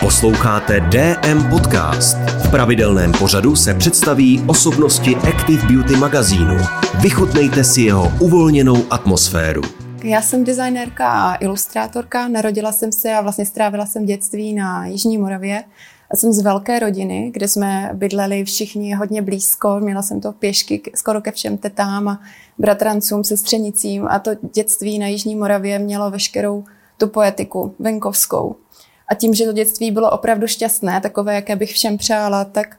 Posloucháte DM Podcast. V pravidelném pořadu se představí osobnosti Active Beauty magazínu. Vychutnejte si jeho uvolněnou atmosféru. Já jsem designérka a ilustrátorka. Narodila jsem se a vlastně strávila jsem dětství na Jižní Moravě. Já jsem z velké rodiny, kde jsme bydleli všichni hodně blízko. Měla jsem to pěšky skoro ke všem tetám a bratrancům, sestřenicím. A to dětství na Jižní Moravě mělo veškerou tu poetiku venkovskou. A tím, že to dětství bylo opravdu šťastné, takové, jaké bych všem přála, tak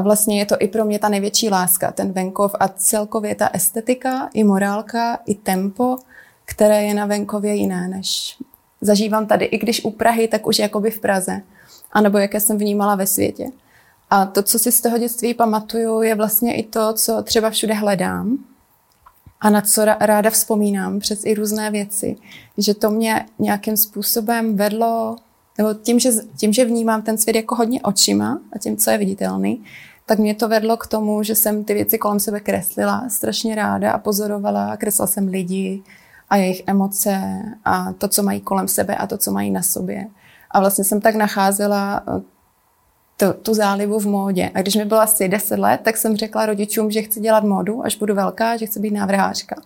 vlastně je to i pro mě ta největší láska, ten venkov a celkově ta estetika, i morálka, i tempo, které je na venkově jiné, než zažívám tady. I když u Prahy, tak už jakoby v Praze. A nebo jaké jsem vnímala ve světě. A to, co si z toho dětství pamatuju, je vlastně i to, co třeba všude hledám a na co ráda vzpomínám přes i různé věci. Že to mě nějakým způsobem vedlo nebo tím že, tím, že vnímám ten svět jako hodně očima a tím, co je viditelný, tak mě to vedlo k tomu, že jsem ty věci kolem sebe kreslila strašně ráda a pozorovala. Kreslila jsem lidi a jejich emoce a to, co mají kolem sebe a to, co mají na sobě. A vlastně jsem tak nacházela eh, tu, tu zálivu v módě. A když mi bylo asi 10 let, tak jsem řekla rodičům, že chci dělat módu, až budu velká, že chci být návrhářka.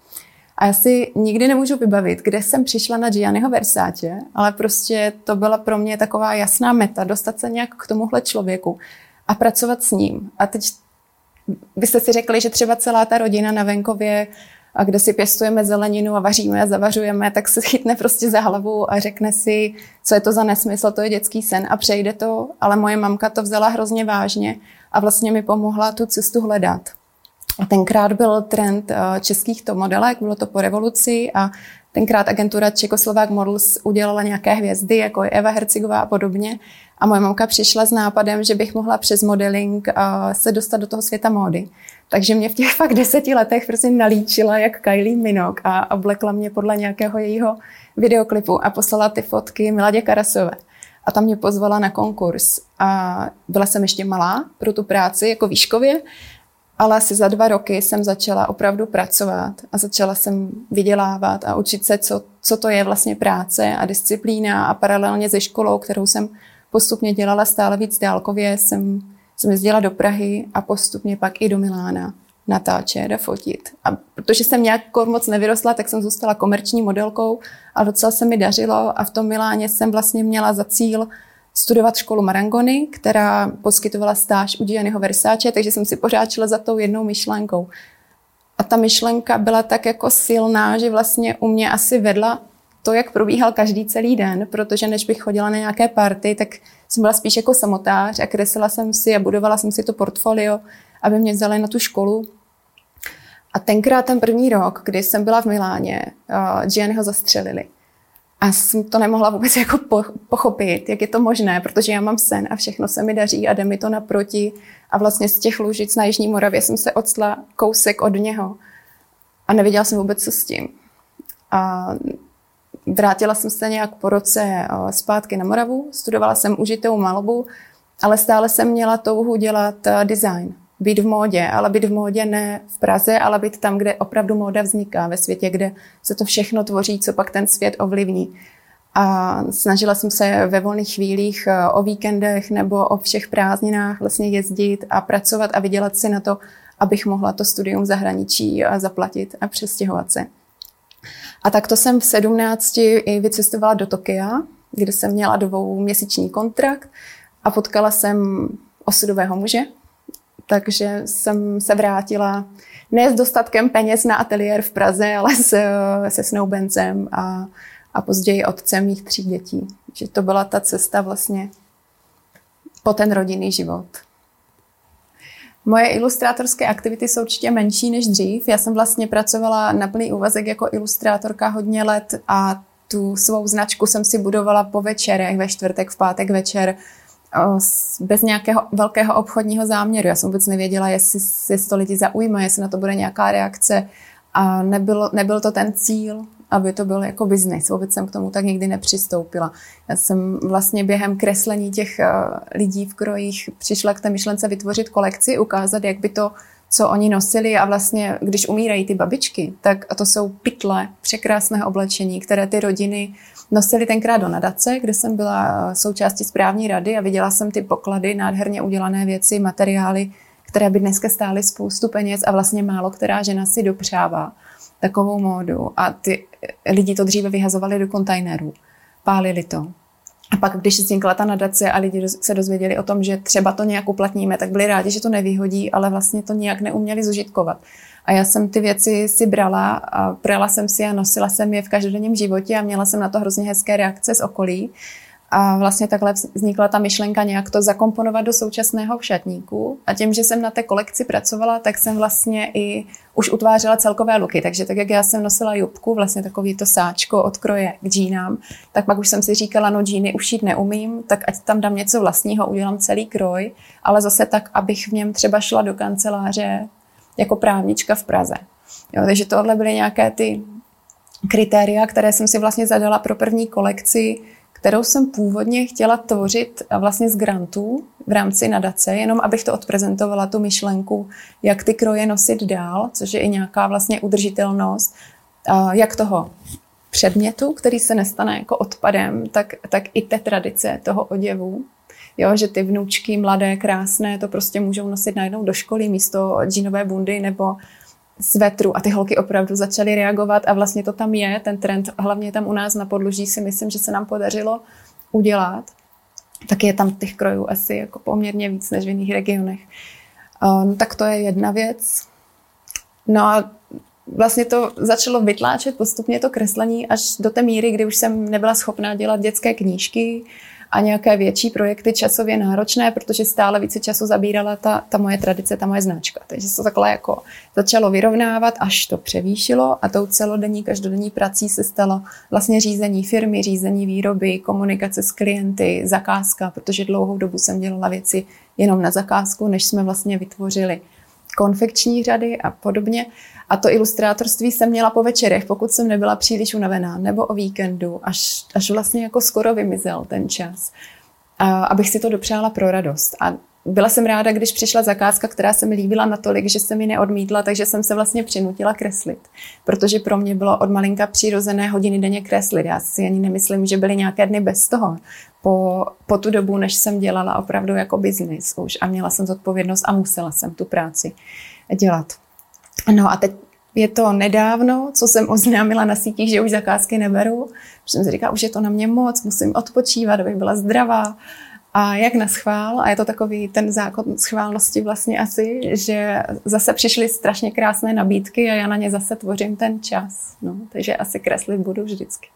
A já si nikdy nemůžu vybavit, kde jsem přišla na Gianniho Versace, ale prostě to byla pro mě taková jasná meta, dostat se nějak k tomuhle člověku a pracovat s ním. A teď byste si řekli, že třeba celá ta rodina na venkově, a kde si pěstujeme zeleninu a vaříme a zavařujeme, tak se chytne prostě za hlavu a řekne si, co je to za nesmysl, to je dětský sen a přejde to, ale moje mamka to vzala hrozně vážně a vlastně mi pomohla tu cestu hledat. A tenkrát byl trend eh, českých to modelek, bylo to po revoluci a tenkrát agentura Czechoslovak Models udělala nějaké hvězdy, jako je Eva Hercigová a podobně. A moje mamka přišla s nápadem, že bych mohla přes modeling eh, se dostat do toho světa módy. Takže mě v těch fakt deseti letech prostě nalíčila jak Kylie Minogue a oblekla mě podle nějakého jejího videoklipu a poslala ty fotky Miladě Karasové. A tam mě pozvala na konkurs. A byla jsem ještě malá pro tu práci, jako výškově, ale asi za dva roky jsem začala opravdu pracovat a začala jsem vydělávat a učit se, co, co to je vlastně práce a disciplína a paralelně se školou, kterou jsem postupně dělala stále víc dálkově, jsem, jsem jezdila do Prahy a postupně pak i do Milána natáčet a fotit. A protože jsem nějak moc nevyrostla, tak jsem zůstala komerční modelkou a docela se mi dařilo a v tom Miláně jsem vlastně měla za cíl studovat školu Marangony, která poskytovala stáž u Gianniho Versace, takže jsem si pořád šla za tou jednou myšlenkou. A ta myšlenka byla tak jako silná, že vlastně u mě asi vedla to, jak probíhal každý celý den, protože než bych chodila na nějaké party, tak jsem byla spíš jako samotář a kreslila jsem si a budovala jsem si to portfolio, aby mě vzali na tu školu. A tenkrát ten první rok, kdy jsem byla v Miláně, uh, Gianniho zastřelili. A jsem to nemohla vůbec jako pochopit, jak je to možné, protože já mám sen a všechno se mi daří a jde mi to naproti. A vlastně z těch Lužic na Jižní Moravě jsem se odstla kousek od něho a nevěděla jsem vůbec, co s tím. A vrátila jsem se nějak po roce zpátky na Moravu, studovala jsem užitou malbu, ale stále jsem měla touhu dělat design být v módě, ale být v módě ne v Praze, ale být tam, kde opravdu móda vzniká, ve světě, kde se to všechno tvoří, co pak ten svět ovlivní. A snažila jsem se ve volných chvílích eh, o víkendech nebo o všech prázdninách vlastně jezdit a pracovat a vydělat si na to, abych mohla to studium v zahraničí eh, zaplatit a přestěhovat se. A tak to jsem v 17 i vycestovala do Tokia, kde jsem měla dvouměsíční kontrakt a potkala jsem osudového muže, takže jsem se vrátila ne s dostatkem peněz na ateliér v Praze, ale se, se snoubencem a, a později otcem mých tří dětí. Že to byla ta cesta vlastně po ten rodinný život. Moje ilustrátorské aktivity jsou určitě menší než dřív. Já jsem vlastně pracovala na plný úvazek jako ilustrátorka hodně let a tu svou značku jsem si budovala po večerech, ve čtvrtek, v pátek večer bez nějakého velkého obchodního záměru. Já jsem vůbec nevěděla, jestli, jestli to lidi zaujme, jestli na to bude nějaká reakce. A nebyl, nebyl to ten cíl, aby to byl jako biznis. Vůbec jsem k tomu tak nikdy nepřistoupila. Já jsem vlastně během kreslení těch lidí v krojích přišla k té myšlence vytvořit kolekci, ukázat, jak by to co oni nosili a vlastně, když umírají ty babičky, tak to jsou pytle překrásného oblečení, které ty rodiny nosili tenkrát do nadace, kde jsem byla součástí správní rady a viděla jsem ty poklady, nádherně udělané věci, materiály, které by dneska stály spoustu peněz a vlastně málo která žena si dopřává takovou módu a ty lidi to dříve vyhazovali do kontajnerů, pálili to. A pak, když vznikla ta nadace a lidi se dozvěděli o tom, že třeba to nějak uplatníme, tak byli rádi, že to nevyhodí, ale vlastně to nějak neuměli zužitkovat. A já jsem ty věci si brala a brala jsem si a nosila jsem je v každodenním životě a měla jsem na to hrozně hezké reakce z okolí. A vlastně takhle vznikla ta myšlenka nějak to zakomponovat do současného šatníku. A tím, že jsem na té kolekci pracovala, tak jsem vlastně i už utvářela celkové luky. Takže tak, jak já jsem nosila jubku, vlastně takový to sáčko od kroje k džínám, tak pak už jsem si říkala, no džíny ušít neumím, tak ať tam dám něco vlastního, udělám celý kroj, ale zase tak, abych v něm třeba šla do kanceláře jako právnička v Praze. Jo, takže tohle byly nějaké ty kritéria, které jsem si vlastně zadala pro první kolekci, kterou jsem původně chtěla tvořit vlastně z grantů v rámci nadace, jenom abych to odprezentovala, tu myšlenku, jak ty kroje nosit dál, což je i nějaká vlastně udržitelnost, jak toho předmětu, který se nestane jako odpadem, tak, tak i té tradice toho oděvu. Jo, že ty vnučky mladé, krásné, to prostě můžou nosit najednou do školy místo džínové bundy nebo svetru a ty holky opravdu začaly reagovat a vlastně to tam je, ten trend, hlavně tam u nás na podloží si myslím, že se nám podařilo udělat. Tak je tam těch krojů asi jako poměrně víc než v jiných regionech. Um, tak to je jedna věc. No a vlastně to začalo vytláčet postupně to kreslení až do té míry, kdy už jsem nebyla schopná dělat dětské knížky, a nějaké větší projekty časově náročné, protože stále více času zabírala ta, ta moje tradice, ta moje značka. Takže se to takhle jako začalo vyrovnávat, až to převýšilo a tou celodenní, každodenní prací se stalo vlastně řízení firmy, řízení výroby, komunikace s klienty, zakázka, protože dlouhou dobu jsem dělala věci jenom na zakázku, než jsme vlastně vytvořili konfekční řady a podobně. A to ilustrátorství jsem měla po večerech, pokud jsem nebyla příliš unavená, nebo o víkendu, až, až vlastně jako skoro vymizel ten čas, a, abych si to dopřála pro radost. A byla jsem ráda, když přišla zakázka, která se mi líbila natolik, že se mi neodmítla, takže jsem se vlastně přinutila kreslit. Protože pro mě bylo od malinka přirozené hodiny denně kreslit. Já si ani nemyslím, že byly nějaké dny bez toho. Po, po tu dobu, než jsem dělala opravdu jako biznis už a měla jsem zodpovědnost a musela jsem tu práci dělat. No a teď je to nedávno, co jsem oznámila na sítích, že už zakázky neberu. Už jsem si říkala, už je to na mě moc, musím odpočívat, abych byla zdravá. A jak na schvál, a je to takový ten zákon schválnosti vlastně asi, že zase přišly strašně krásné nabídky a já na ně zase tvořím ten čas. No, takže asi kreslit budu vždycky.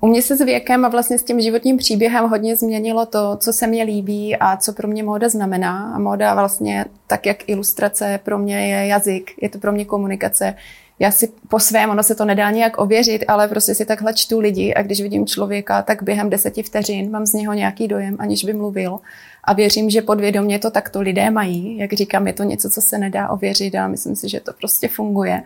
U mě se s věkem a vlastně s tím životním příběhem hodně změnilo to, co se mně líbí a co pro mě móda znamená. A móda vlastně, tak jak ilustrace, pro mě je jazyk, je to pro mě komunikace. Já si po svém, ono se to nedá nějak ověřit, ale prostě si takhle čtu lidi a když vidím člověka, tak během deseti vteřin mám z něho nějaký dojem, aniž by mluvil. A věřím, že podvědomě to takto lidé mají. Jak říkám, je to něco, co se nedá ověřit a myslím si, že to prostě funguje.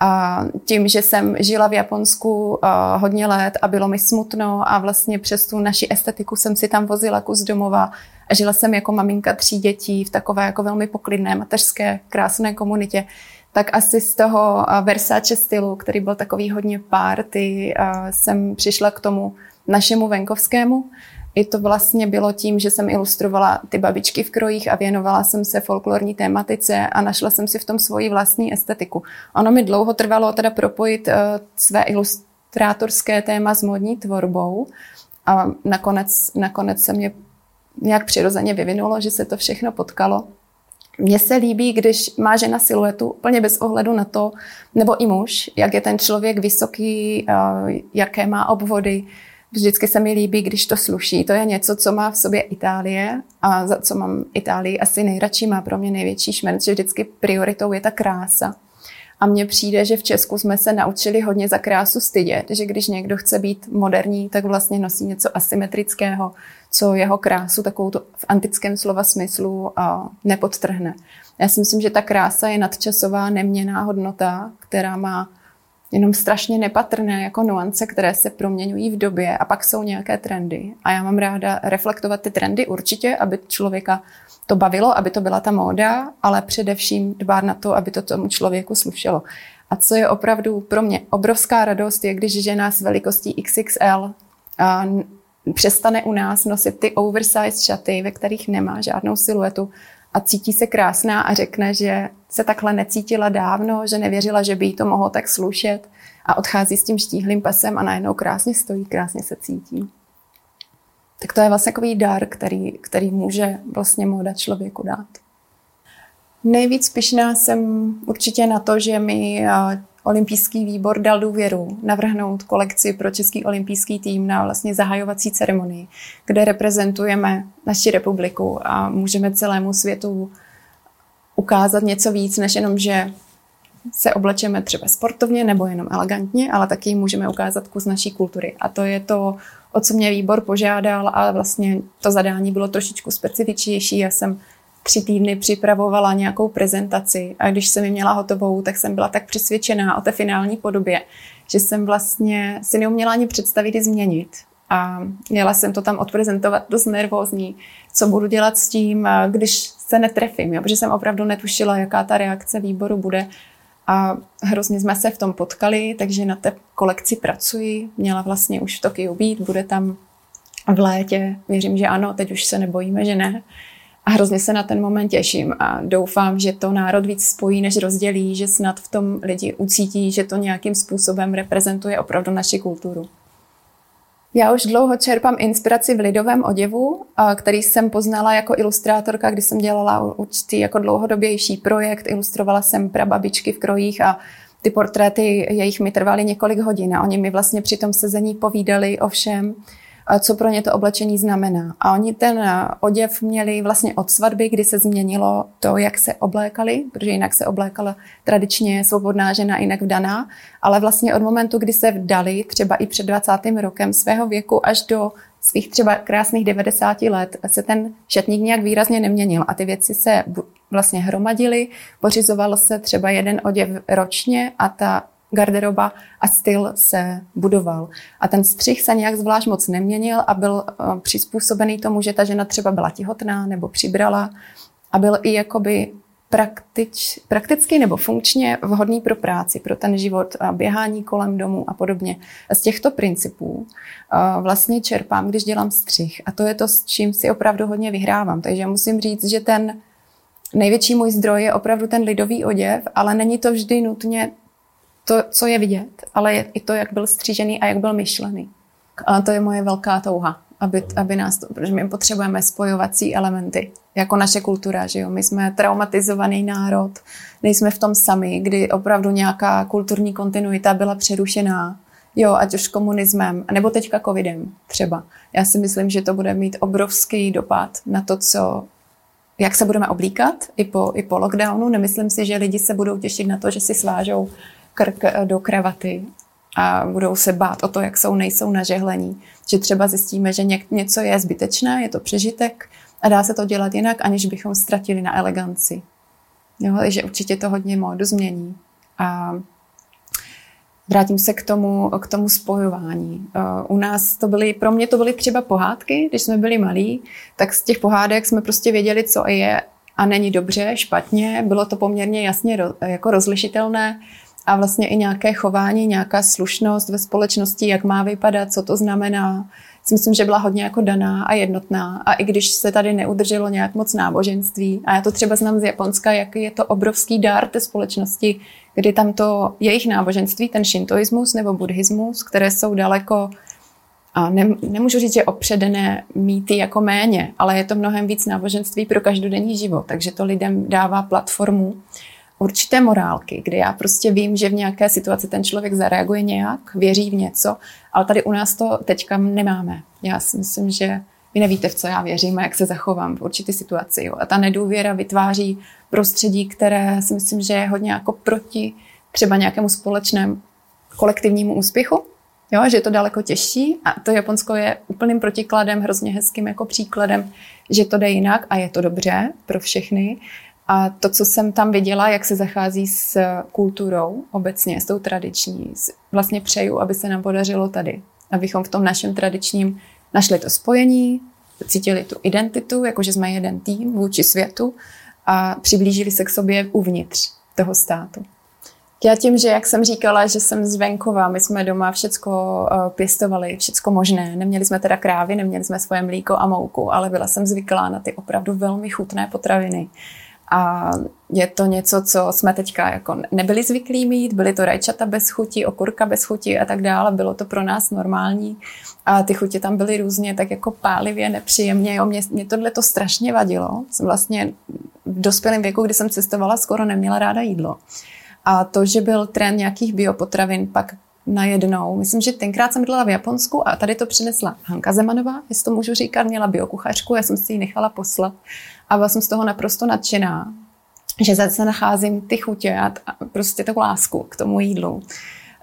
A tím, že jsem žila v Japonsku hodně let a bylo mi smutno a vlastně přes tu naši estetiku jsem si tam vozila kus domova a žila jsem jako maminka tří dětí v takové jako velmi poklidné mateřské krásné komunitě, tak asi z toho Versace stylu, který byl takový hodně party, jsem přišla k tomu našemu venkovskému, i to vlastně bylo tím, že jsem ilustrovala ty babičky v krojích a věnovala jsem se folklorní tématice a našla jsem si v tom svoji vlastní estetiku. Ono mi dlouho trvalo teda propojit uh, své ilustrátorské téma s modní tvorbou a nakonec, nakonec se mě nějak přirozeně vyvinulo, že se to všechno potkalo. Mně se líbí, když má žena siluetu úplně bez ohledu na to, nebo i muž, jak je ten člověk vysoký, uh, jaké má obvody, Vždycky se mi líbí, když to sluší. To je něco, co má v sobě Itálie a za co mám Itálii asi nejradši, má pro mě největší šmerc, že vždycky prioritou je ta krása. A mně přijde, že v Česku jsme se naučili hodně za krásu stydět, že když někdo chce být moderní, tak vlastně nosí něco asymetrického, co jeho krásu takovou to v antickém slova smyslu a nepodtrhne. Já si myslím, že ta krása je nadčasová, neměná hodnota, která má jenom strašně nepatrné jako nuance, které se proměňují v době a pak jsou nějaké trendy. A já mám ráda reflektovat ty trendy určitě, aby člověka to bavilo, aby to byla ta móda, ale především dbát na to, aby to tomu člověku slušelo. A co je opravdu pro mě obrovská radost, je, když žena s velikostí XXL a přestane u nás nosit ty oversized šaty, ve kterých nemá žádnou siluetu a cítí se krásná a řekne, že se takhle necítila dávno, že nevěřila, že by jí to mohlo tak slušet a odchází s tím štíhlým pasem a najednou krásně stojí, krásně se cítí. Tak to je vlastně takový dar, který, který může vlastně móda člověku dát. Nejvíc pišná jsem určitě na to, že mi olympijský výbor dal důvěru navrhnout kolekci pro český olympijský tým na vlastně zahajovací ceremonii, kde reprezentujeme naši republiku a můžeme celému světu ukázat něco víc, než jenom, že se oblečeme třeba sportovně nebo jenom elegantně, ale taky můžeme ukázat kus naší kultury. A to je to, o co mě výbor požádal a vlastně to zadání bylo trošičku specifičnější. Já jsem tři týdny připravovala nějakou prezentaci a když jsem ji měla hotovou, tak jsem byla tak přesvědčená o té finální podobě, že jsem vlastně si neuměla ani představit i změnit. A měla jsem to tam odprezentovat dost nervózní, co budu dělat s tím, když se netrefím, jo? protože jsem opravdu netušila, jaká ta reakce výboru bude. A hrozně jsme se v tom potkali, takže na té kolekci pracuji. Měla vlastně už v Tokiu být, bude tam v létě. Věřím, že ano, teď už se nebojíme, že ne. A hrozně se na ten moment těším a doufám, že to národ víc spojí, než rozdělí, že snad v tom lidi ucítí, že to nějakým způsobem reprezentuje opravdu naši kulturu. Já už dlouho čerpám inspiraci v lidovém oděvu, který jsem poznala jako ilustrátorka, kdy jsem dělala určitý jako dlouhodobější projekt. Ilustrovala jsem prababičky v krojích a ty portréty jejich mi trvaly několik hodin a oni mi vlastně při tom sezení povídali o všem, co pro ně to oblečení znamená. A oni ten eh, oděv měli vlastně od svatby, kdy se změnilo to, jak se oblékali, protože jinak se oblékala tradičně svobodná žena, jinak vdaná, ale vlastně od momentu, kdy se vdali, třeba i před 20. rokem svého věku až do svých třeba krásných 90 let se ten šatník nějak výrazně neměnil a ty věci se vlastně hromadily, pořizoval se třeba jeden oděv ročně a ta garderoba a styl se budoval. A ten střih se nějak zvlášť moc neměnil a byl uh, přizpůsobený tomu, že ta žena třeba byla těhotná nebo přibrala a byl i jakoby praktič, prakticky nebo funkčně vhodný pro práci, pro ten život, běhání kolem domu a podobně. Z těchto principů uh, vlastně čerpám, když dělám střih. A to je to, s čím si opravdu hodně vyhrávám. Takže musím říct, že ten největší můj zdroj je opravdu ten lidový oděv, ale není to vždy nutně to, co je vidět, ale je i to, jak byl střížený a jak byl myšlený. A to je moje velká touha, aby, aby nás to, protože my potřebujeme spojovací elementy, jako naše kultura, že jo. My jsme traumatizovaný národ, nejsme v tom sami, kdy opravdu nějaká kulturní kontinuita byla přerušená, jo, ať už komunismem, nebo teďka covidem třeba. Já si myslím, že to bude mít obrovský dopad na to, co jak se budeme oblíkat i po, i po lockdownu. Nemyslím si, že lidi se budou těšit na to, že si svážou krk do kravaty a budou se bát o to, jak jsou, nejsou nažehlení. Že třeba zjistíme, že něco je zbytečné, je to přežitek a dá se to dělat jinak, aniž bychom ztratili na eleganci. Jo, takže určitě to hodně módu změní. A Vrátím se k tomu, k tomu spojování. Eh, u nás to byly, pro mě to byly třeba pohádky, když jsme byli malí, tak z těch pohádek jsme prostě věděli, co je a není dobře, špatně. Bylo to poměrně jasně jako rozlišitelné a vlastně i nějaké chování, nějaká slušnost ve společnosti, jak má vypadat, co to znamená. Si myslím, že byla hodně jako daná a jednotná. A i když se tady neudrželo nějak moc náboženství, a já to třeba znám z Japonska, jak je to obrovský dár té společnosti, kdy tam to jejich náboženství, ten šintoismus nebo buddhismus, které jsou daleko a ne, nemůžu říct, že opředené mýty jako méně, ale je to mnohem víc náboženství pro každodenní život, takže to lidem dává platformu určité morálky, kde já prostě vím, že v nějaké situaci ten člověk zareaguje nějak, věří v něco, ale tady u nás to teďka nemáme. Já si myslím, že vy nevíte, v co já věřím a jak se zachovám v určité situaci. Jo. A ta nedůvěra vytváří prostředí, které si myslím, že je hodně jako proti třeba nějakému společnému kolektivnímu úspěchu, jo, že je to daleko těžší a to Japonsko je úplným protikladem, hrozně hezkým jako příkladem, že to jde jinak a je to dobře pro všechny A to, co jsem tam viděla, jak se zachází s kulturou obecně, s tou tradiční, vlastně přeju, aby se nám podařilo tady. Abychom v tom našem tradičním našli to spojení, cítili tu identitu, jakože jsme jeden tým vůči světu a přiblížili se k sobě uvnitř toho státu. Já tím, že jak jsem říkala, že jsem z venkova, my jsme doma všecko uh, pěstovali, všecko možné. Neměli jsme teda krávy, neměli jsme svoje mlíko a mouku, ale byla jsem zvyklá na ty opravdu velmi chutné potraviny. A je to něco, co jsme teďka jako nebyli zvyklí mít, byly to rajčata bez chuti, okurka bez chuti a tak dále, bylo to pro nás normální a ty chutě tam byly různě tak jako pálivě, nepříjemně, jo, mě, mě tohle to strašně vadilo, jsem vlastně v dospělém věku, kdy jsem cestovala, skoro neměla ráda jídlo. A to, že byl trend nějakých biopotravin, pak najednou. Myslím, že tenkrát jsem byla v Japonsku a tady to přinesla Hanka Zemanová, jestli to můžu říkat, měla biokuchařku, já jsem si ji nechala poslat a byla jsem z toho naprosto nadšená, že zase nacházím ty chutě a prostě tu lásku k tomu jídlu.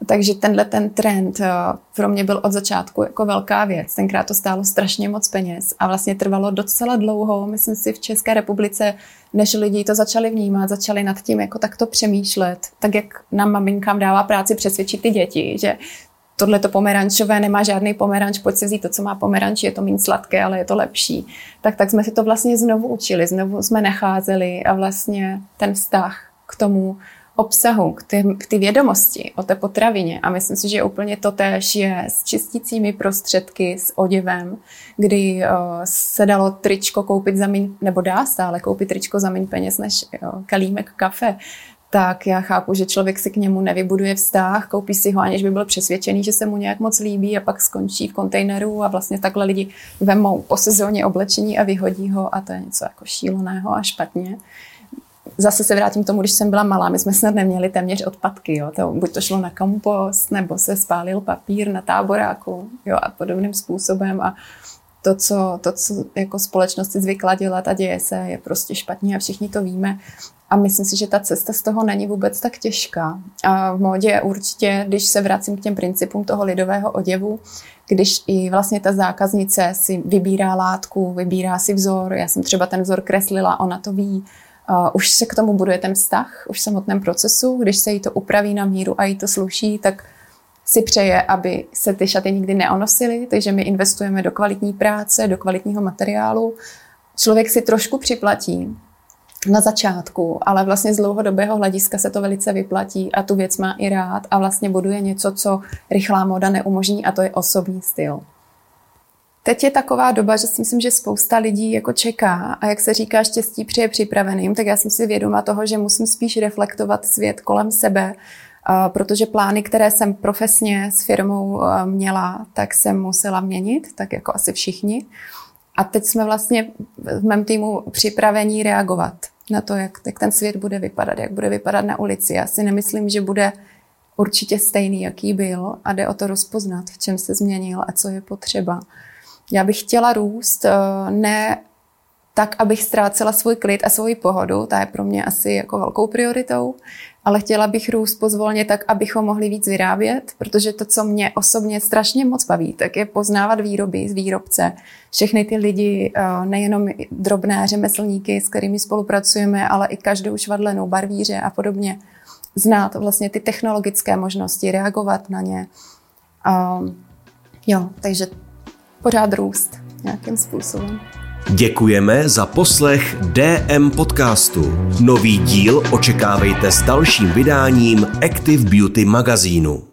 Takže tenhle ten trend eh, pro mě byl od začátku jako velká věc. Tenkrát to stálo strašně moc peněz a vlastně trvalo docela dlouho, myslím si v České republice, než lidi to začali vnímat, začali nad tím jako takto přemýšlet, tak jak nám maminkám dává práci přesvědčit ty děti, že tohle to pomerančové nemá žádný pomeranč, pojď si vzít to, co má pomeranč, je to méně sladké, ale je to lepší. Tak, tak jsme si to vlastně znovu učili, znovu jsme nacházeli a vlastně ten vztah k tomu obsahu, k ty, k ty vědomosti o té potravině. A myslím si, že úplně to též je s čistícími prostředky, s oděvem, kdy uh, se dalo tričko koupit za míň, nebo dá stále koupit tričko za méně peněz než uh, kalímek kafe tak já chápu, že člověk si k němu nevybuduje vztah, koupí si ho, aniž by byl přesvědčený, že se mu nějak moc líbí a pak skončí v kontejneru a vlastně takhle lidi vemou po sezóně oblečení a vyhodí ho a to je něco jako šíleného a špatně. Zase se vrátím k tomu, když jsem byla malá, my jsme snad neměli téměř odpadky, jo. To, buď to šlo na kompost, nebo se spálil papír na táboráku, jo, a podobným způsobem a to, co, to, co jako společnost si zvykla dělat a děje se, je prostě špatně a všichni to víme. A myslím si, že ta cesta z toho není vůbec tak těžká. A v módě určitě, když se vracím k těm principům toho lidového oděvu, když i vlastně ta zákaznice si vybírá látku, vybírá si vzor, já jsem třeba ten vzor kreslila, ona to ví, Uh, už se k tomu buduje ten vztah, už v samotném procesu, když se jí to upraví na míru a jí to sluší, tak si přeje, aby se ty šaty nikdy neonosily, takže my investujeme do kvalitní práce, do kvalitního materiálu. Člověk si trošku připlatí, na začátku, ale vlastně z dlouhodobého hlediska se to velice vyplatí a tu věc má i rád a vlastně buduje něco, co rychlá moda neumožní a to je osobní styl. Teď je taková doba, že si myslím, že spousta lidí jako čeká a jak se říká, štěstí přeje připraveným, tak já jsem si vědoma toho, že musím spíš reflektovat svět kolem sebe, protože plány, které jsem profesně s firmou měla, tak jsem musela měnit, tak jako asi všichni. A teď jsme vlastně v mém týmu připravení reagovat na to, jak, jak ten svět bude vypadat, jak bude vypadat na ulici. Já si nemyslím, že bude určitě stejný, jaký byl a jde o to rozpoznat, v čem se změnil a co je potřeba. Já bych chtěla růst eh, ne tak, abych ztrácela svůj klid a svoji pohodu, ta je pro mě asi jako velkou prioritou, ale chtěla bych růst pozvolně tak, abychom mohli víc vyrábět, protože to, co mě osobně strašně moc baví, tak je poznávat výroby z výrobce, všechny ty lidi, eh, nejenom drobné řemeslníky, s kterými spolupracujeme, ale i každou švadlenou barvíře a podobně, znát vlastně ty technologické možnosti, reagovat na ně. Um, jo, takže pořád růst nějakým způsobem. Děkujeme za poslech DM podcastu. Nový díl očekávejte s dalším vydáním Active Beauty magazínu.